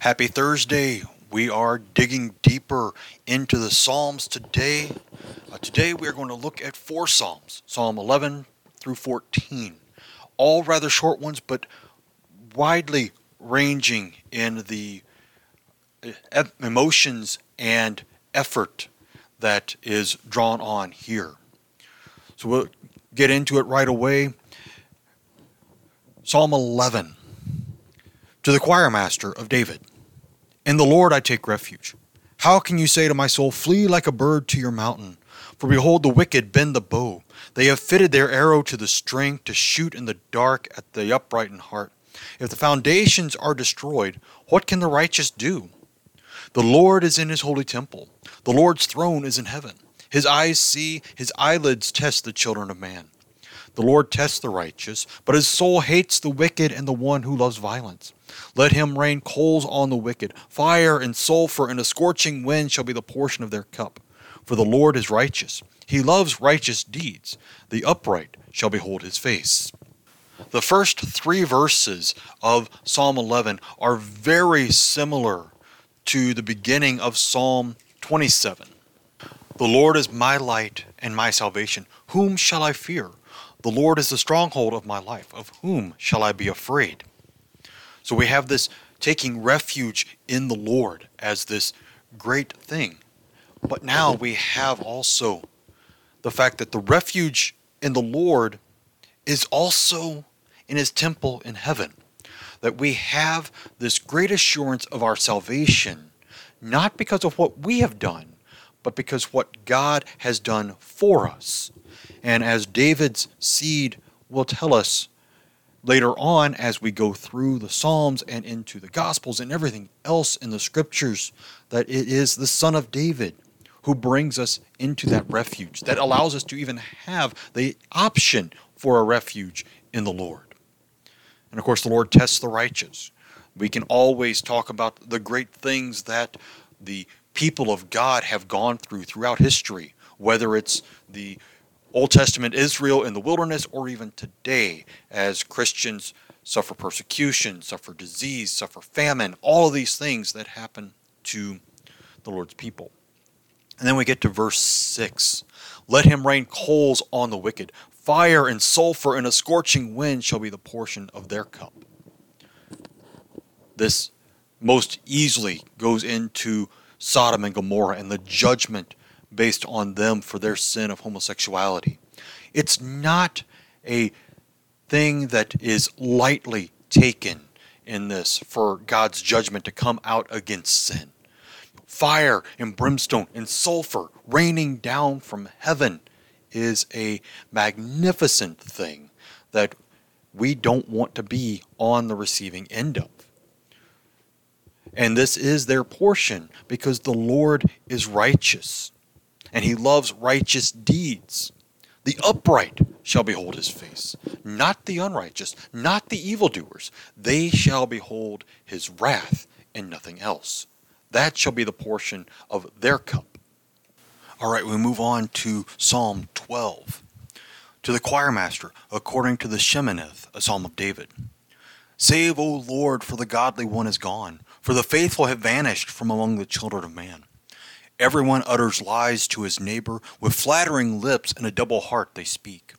Happy Thursday. We are digging deeper into the Psalms today. Uh, today we are going to look at four Psalms Psalm 11 through 14. All rather short ones, but widely ranging in the uh, emotions and effort that is drawn on here. So we'll get into it right away. Psalm 11 to the choir master of David. In the Lord I take refuge. How can you say to my soul, Flee like a bird to your mountain? For behold, the wicked bend the bow. They have fitted their arrow to the string to shoot in the dark at the upright in heart. If the foundations are destroyed, what can the righteous do? The Lord is in his holy temple. The Lord's throne is in heaven. His eyes see, his eyelids test the children of man. The Lord tests the righteous, but his soul hates the wicked and the one who loves violence. Let him rain coals on the wicked. Fire and sulfur and a scorching wind shall be the portion of their cup. For the Lord is righteous. He loves righteous deeds. The upright shall behold his face. The first three verses of Psalm 11 are very similar to the beginning of Psalm 27. The Lord is my light and my salvation. Whom shall I fear? The Lord is the stronghold of my life. Of whom shall I be afraid? So we have this taking refuge in the Lord as this great thing. But now we have also the fact that the refuge in the Lord is also in his temple in heaven. That we have this great assurance of our salvation, not because of what we have done, but because what God has done for us. And as David's seed will tell us later on as we go through the Psalms and into the Gospels and everything else in the Scriptures, that it is the Son of David who brings us into that refuge, that allows us to even have the option for a refuge in the Lord. And of course, the Lord tests the righteous. We can always talk about the great things that the people of God have gone through throughout history, whether it's the Old Testament Israel in the wilderness, or even today as Christians suffer persecution, suffer disease, suffer famine, all of these things that happen to the Lord's people. And then we get to verse 6 Let him rain coals on the wicked, fire and sulfur and a scorching wind shall be the portion of their cup. This most easily goes into Sodom and Gomorrah and the judgment based on them for their sin of homosexuality. It's not a thing that is lightly taken in this for God's judgment to come out against sin. Fire and brimstone and sulfur raining down from heaven is a magnificent thing that we don't want to be on the receiving end of. And this is their portion because the Lord is righteous and he loves righteous deeds. The upright shall behold his face, not the unrighteous, not the evildoers. They shall behold his wrath and nothing else. That shall be the portion of their cup. All right, we move on to Psalm 12. To the choirmaster, according to the Sheminith, a psalm of David. Save, O Lord, for the godly one is gone, for the faithful have vanished from among the children of man. Everyone utters lies to his neighbor. With flattering lips and a double heart they speak.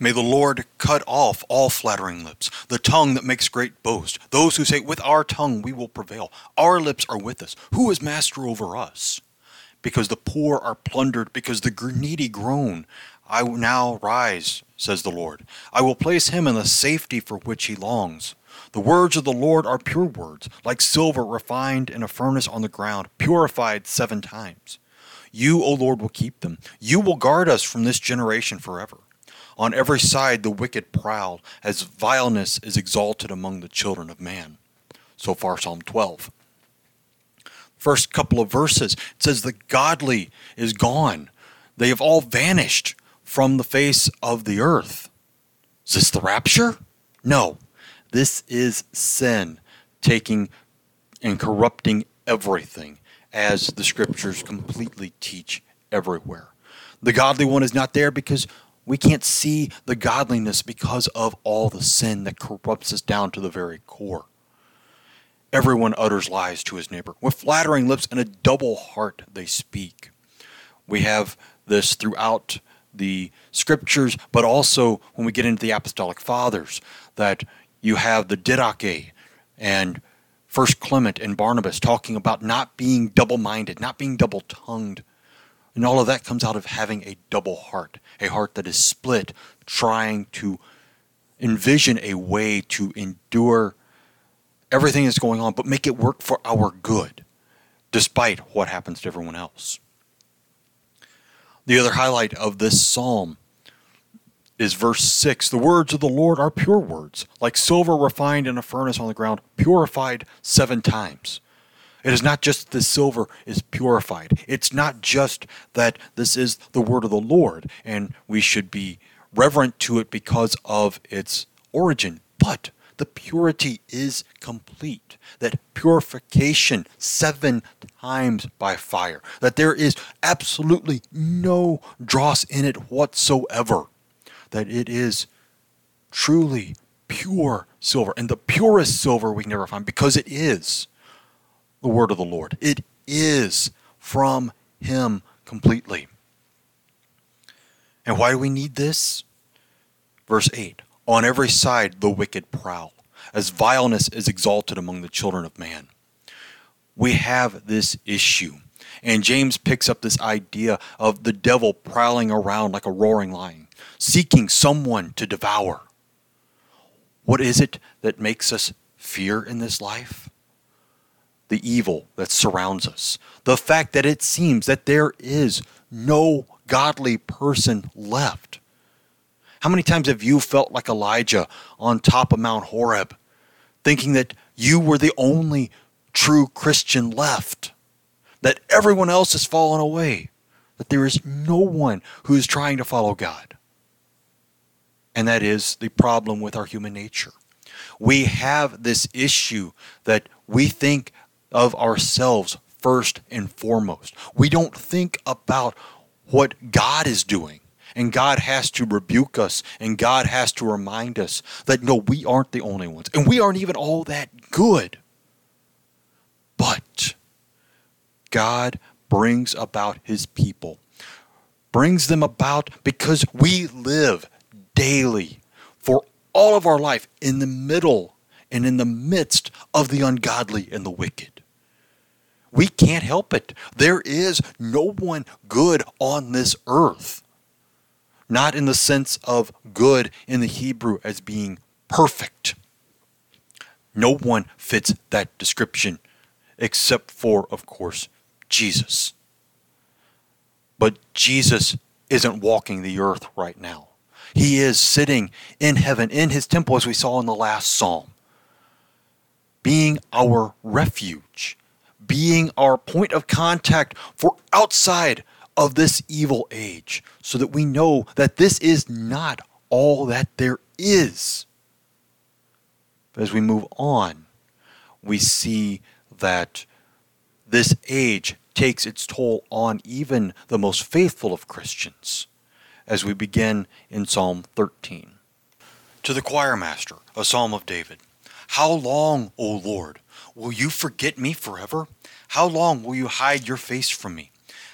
May the Lord cut off all flattering lips, the tongue that makes great boast, those who say, With our tongue we will prevail. Our lips are with us. Who is master over us? Because the poor are plundered, because the needy groan. I now rise, says the Lord. I will place him in the safety for which he longs. The words of the Lord are pure words, like silver refined in a furnace on the ground, purified seven times. You, O Lord, will keep them. You will guard us from this generation forever. On every side the wicked prowl, as vileness is exalted among the children of man. So far, Psalm 12. First couple of verses, it says the godly is gone. They have all vanished from the face of the earth. Is this the rapture? No. This is sin taking and corrupting everything, as the scriptures completely teach everywhere. The godly one is not there because we can't see the godliness because of all the sin that corrupts us down to the very core. Everyone utters lies to his neighbor. With flattering lips and a double heart they speak. We have this throughout the scriptures, but also when we get into the apostolic fathers, that you have the Didache and First Clement and Barnabas talking about not being double minded, not being double tongued. And all of that comes out of having a double heart, a heart that is split, trying to envision a way to endure everything that's going on, but make it work for our good, despite what happens to everyone else. The other highlight of this psalm is verse 6 The words of the Lord are pure words, like silver refined in a furnace on the ground, purified seven times. It is not just the silver is purified. It's not just that this is the word of the Lord and we should be reverent to it because of its origin, but the purity is complete. That purification seven times by fire. That there is absolutely no dross in it whatsoever. That it is truly pure silver. And the purest silver we can ever find because it is the word of the Lord. It is from Him completely. And why do we need this? Verse 8 on every side the wicked prowl, as vileness is exalted among the children of man. We have this issue. And James picks up this idea of the devil prowling around like a roaring lion, seeking someone to devour. What is it that makes us fear in this life? The evil that surrounds us. The fact that it seems that there is no godly person left. How many times have you felt like Elijah on top of Mount Horeb, thinking that you were the only true Christian left? That everyone else has fallen away? That there is no one who is trying to follow God? And that is the problem with our human nature. We have this issue that we think of ourselves first and foremost. We don't think about what God is doing and God has to rebuke us and God has to remind us that no, we aren't the only ones. And we aren't even all that good. But God brings about his people, brings them about because we live daily for all of our life in the middle and in the midst of the ungodly and the wicked. We can't help it. There is no one good on this earth not in the sense of good in the Hebrew as being perfect. No one fits that description except for, of course, Jesus. But Jesus isn't walking the earth right now. He is sitting in heaven, in his temple, as we saw in the last psalm, being our refuge, being our point of contact for outside of this evil age so that we know that this is not all that there is. But as we move on, we see that this age takes its toll on even the most faithful of Christians as we begin in Psalm 13. To the choir master, a psalm of David. How long, O Lord, will you forget me forever? How long will you hide your face from me?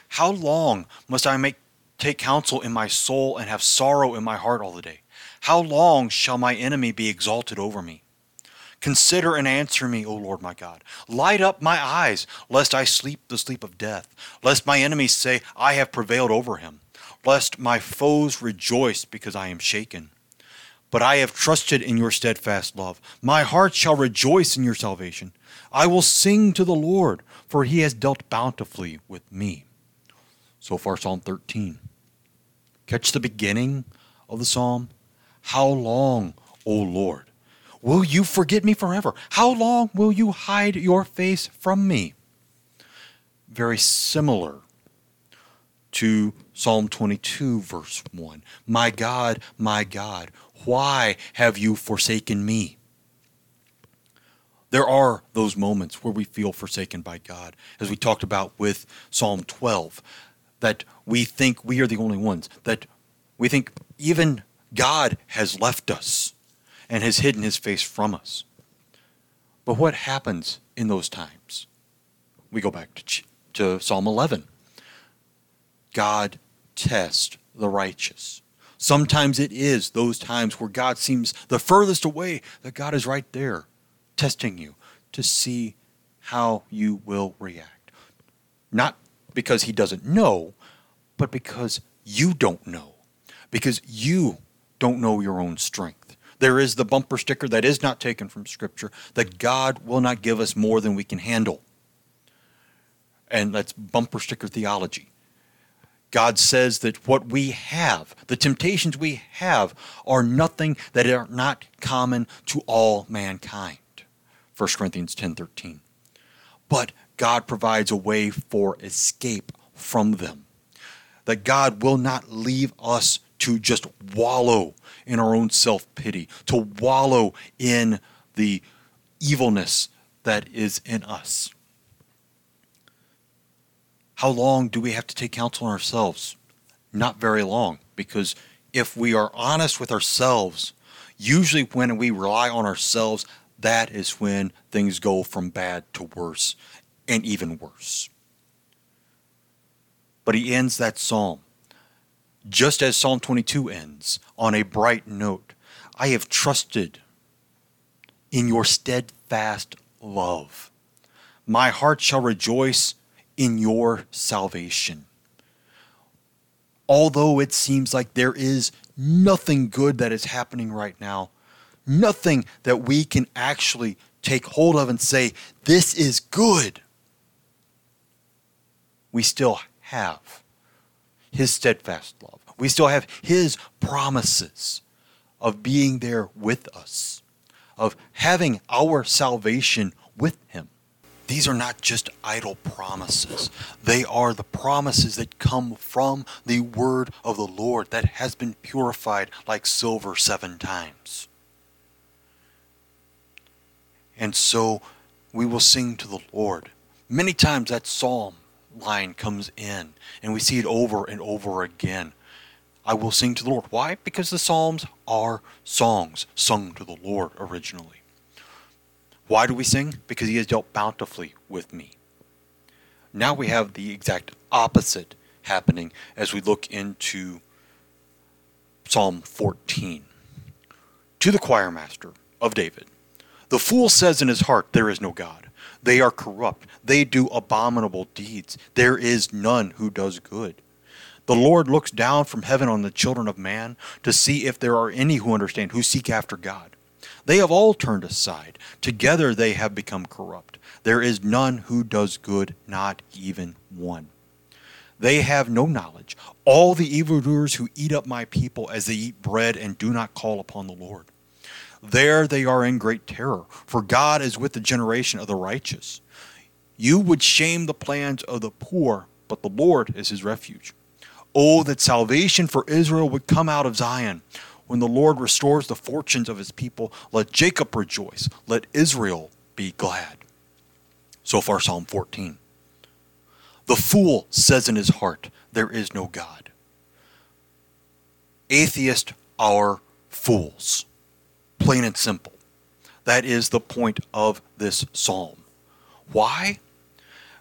How long must I make take counsel in my soul and have sorrow in my heart all the day? How long shall my enemy be exalted over me? Consider and answer me, O Lord my God. Light up my eyes, lest I sleep the sleep of death, lest my enemies say, I have prevailed over him, lest my foes rejoice because I am shaken. But I have trusted in your steadfast love. My heart shall rejoice in your salvation. I will sing to the Lord, for he has dealt bountifully with me. So far, Psalm 13. Catch the beginning of the psalm. How long, O Lord, will you forget me forever? How long will you hide your face from me? Very similar to Psalm 22, verse 1. My God, my God, why have you forsaken me? There are those moments where we feel forsaken by God, as we talked about with Psalm 12 that we think we are the only ones, that we think even God has left us and has hidden his face from us. But what happens in those times? We go back to, to Psalm 11. God tests the righteous. Sometimes it is those times where God seems the furthest away, that God is right there, testing you to see how you will react. Not because He doesn't know, but because you don't know. Because you don't know your own strength. There is the bumper sticker that is not taken from Scripture that God will not give us more than we can handle. And that's bumper sticker theology. God says that what we have, the temptations we have, are nothing that are not common to all mankind. 1 Corinthians 10:13. But God provides a way for escape from them. That God will not leave us to just wallow in our own self pity, to wallow in the evilness that is in us. How long do we have to take counsel on ourselves? Not very long, because if we are honest with ourselves, usually when we rely on ourselves, that is when things go from bad to worse and even worse. But he ends that psalm just as Psalm 22 ends, on a bright note. I have trusted in your steadfast love. My heart shall rejoice in your salvation. Although it seems like there is nothing good that is happening right now, nothing that we can actually take hold of and say, this is good, we still have his steadfast love. We still have his promises of being there with us, of having our salvation with him. These are not just idle promises. They are the promises that come from the word of the Lord that has been purified like silver seven times. And so we will sing to the Lord. Many times that psalm line comes in, and we see it over and over again. I will sing to the Lord. Why? Because the Psalms are songs sung to the Lord originally. Why do we sing? Because He has dealt bountifully with me. Now we have the exact opposite happening as we look into Psalm 14. To the choir master of David, the fool says in his heart, There is no God. They are corrupt. They do abominable deeds. There is none who does good. The Lord looks down from heaven on the children of man to see if there are any who understand, who seek after God. They have all turned aside. Together they have become corrupt. There is none who does good, not even one. They have no knowledge. All the evildoers who eat up my people as they eat bread and do not call upon the Lord. There they are in great terror, for God is with the generation of the righteous. You would shame the plans of the poor, but the Lord is his refuge. Oh, that salvation for Israel would come out of Zion. When the Lord restores the fortunes of his people, let Jacob rejoice, let Israel be glad. So far, Psalm 14. The fool says in his heart, There is no God. Atheists are fools plain and simple. That is the point of this psalm. Why?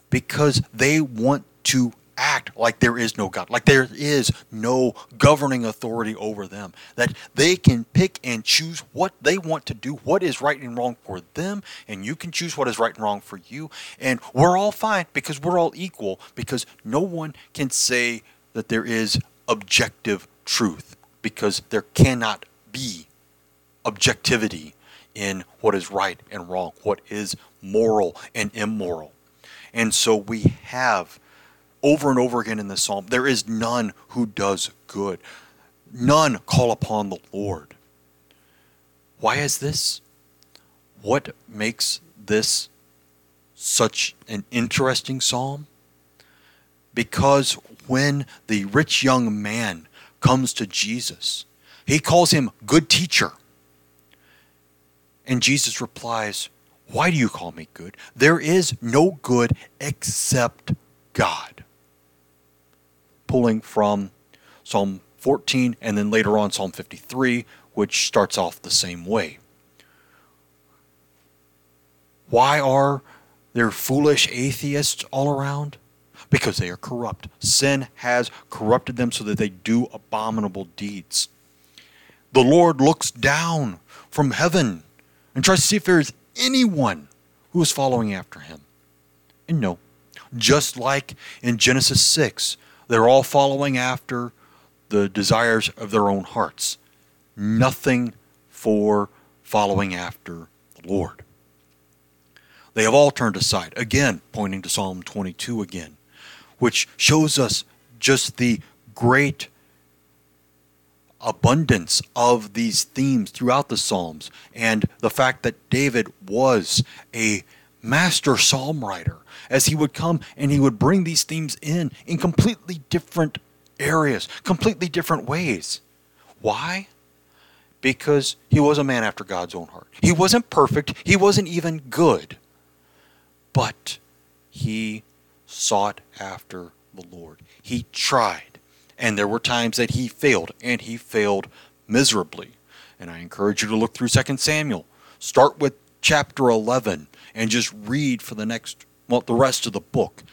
Because they want to act like there is no God, like there is no governing authority over them, that they can pick and choose what they want to do, what is right and wrong for them, and you can choose what is right and wrong for you. And we're all fine because we're all equal, because no one can say that there is objective truth, because there cannot be objectivity in what is right and wrong, what is moral and immoral. And so we have over and over again in the psalm there is none who does good, none call upon the Lord. Why is this? What makes this such an interesting psalm? Because when the rich young man comes to Jesus, he calls him good teacher. And Jesus replies, Why do you call me good? There is no good except God. Pulling from Psalm 14 and then later on Psalm 53, which starts off the same way. Why are there foolish atheists all around? Because they are corrupt. Sin has corrupted them so that they do abominable deeds. The Lord looks down from heaven and tries to see if there is anyone who is following after him. And no, just like in Genesis 6, they're all following after the desires of their own hearts. Nothing for following after the Lord. They have all turned aside, again, pointing to Psalm 22 again, which shows us just the great abundance of these themes throughout the Psalms and the fact that David was a master psalm writer as he would come and he would bring these themes in in completely different areas, completely different ways. Why? Because he was a man after God's own heart. He wasn't perfect, he wasn't even good, but he sought after the Lord. He tried. And there were times that he failed, and he failed miserably. And I encourage you to look through 2 Samuel. Start with chapter 11 and just read for the next, well, the rest of the book.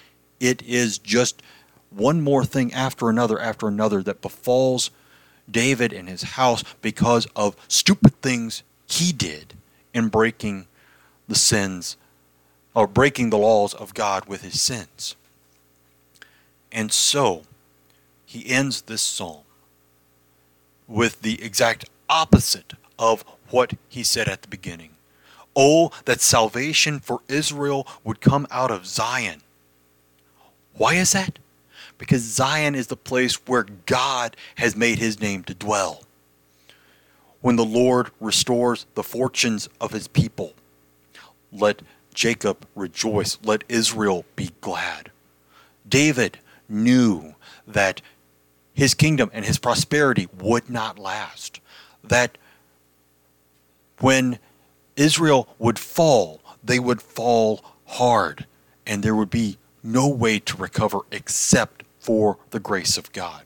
It is just one more thing after another after another that befalls David and his house because of stupid things he did in breaking the sins or breaking the laws of God with his sins. And so, he ends this psalm with the exact opposite of what he said at the beginning. Oh, that salvation for Israel would come out of Zion. Why is that? Because Zion is the place where God has made his name to dwell. When the Lord restores the fortunes of his people, let Jacob rejoice, let Israel be glad. David knew that his kingdom and his prosperity would not last. That when Israel would fall, they would fall hard, and there would be no way to recover except for the grace of God.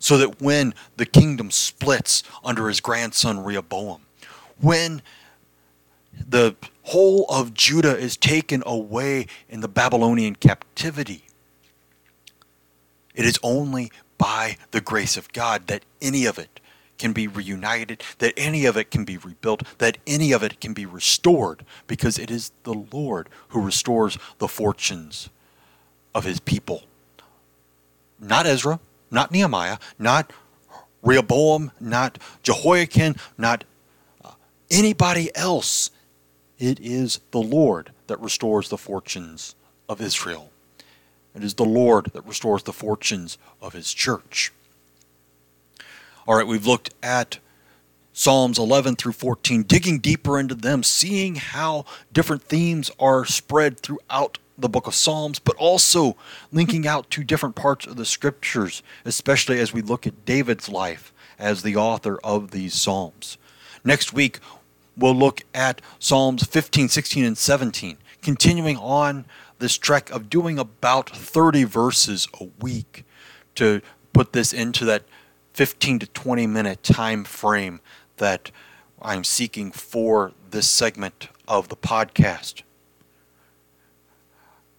So that when the kingdom splits under his grandson Rehoboam, when the whole of Judah is taken away in the Babylonian captivity, it is only by the grace of God that any of it can be reunited, that any of it can be rebuilt, that any of it can be restored, because it is the Lord who restores the fortunes of his people. Not Ezra, not Nehemiah, not Rehoboam, not Jehoiakim, not uh, anybody else. It is the Lord that restores the fortunes of Israel. It is the Lord that restores the fortunes of his church. All right, we've looked at Psalms 11 through 14, digging deeper into them, seeing how different themes are spread throughout the book of Psalms, but also linking out to different parts of the scriptures, especially as we look at David's life as the author of these Psalms. Next week, we'll look at Psalms 15, 16, and 17, continuing on this trek of doing about 30 verses a week to put this into that 15 to 20 minute time frame that I'm seeking for this segment of the podcast.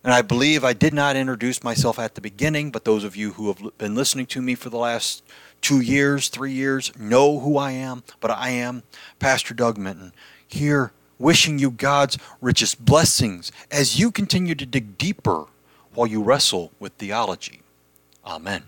And I believe I did not introduce myself at the beginning, but those of you who have been listening to me for the last two years, three years, know who I am. But I am Pastor Doug Minton here wishing you God's richest blessings as you continue to dig deeper while you wrestle with theology. Amen.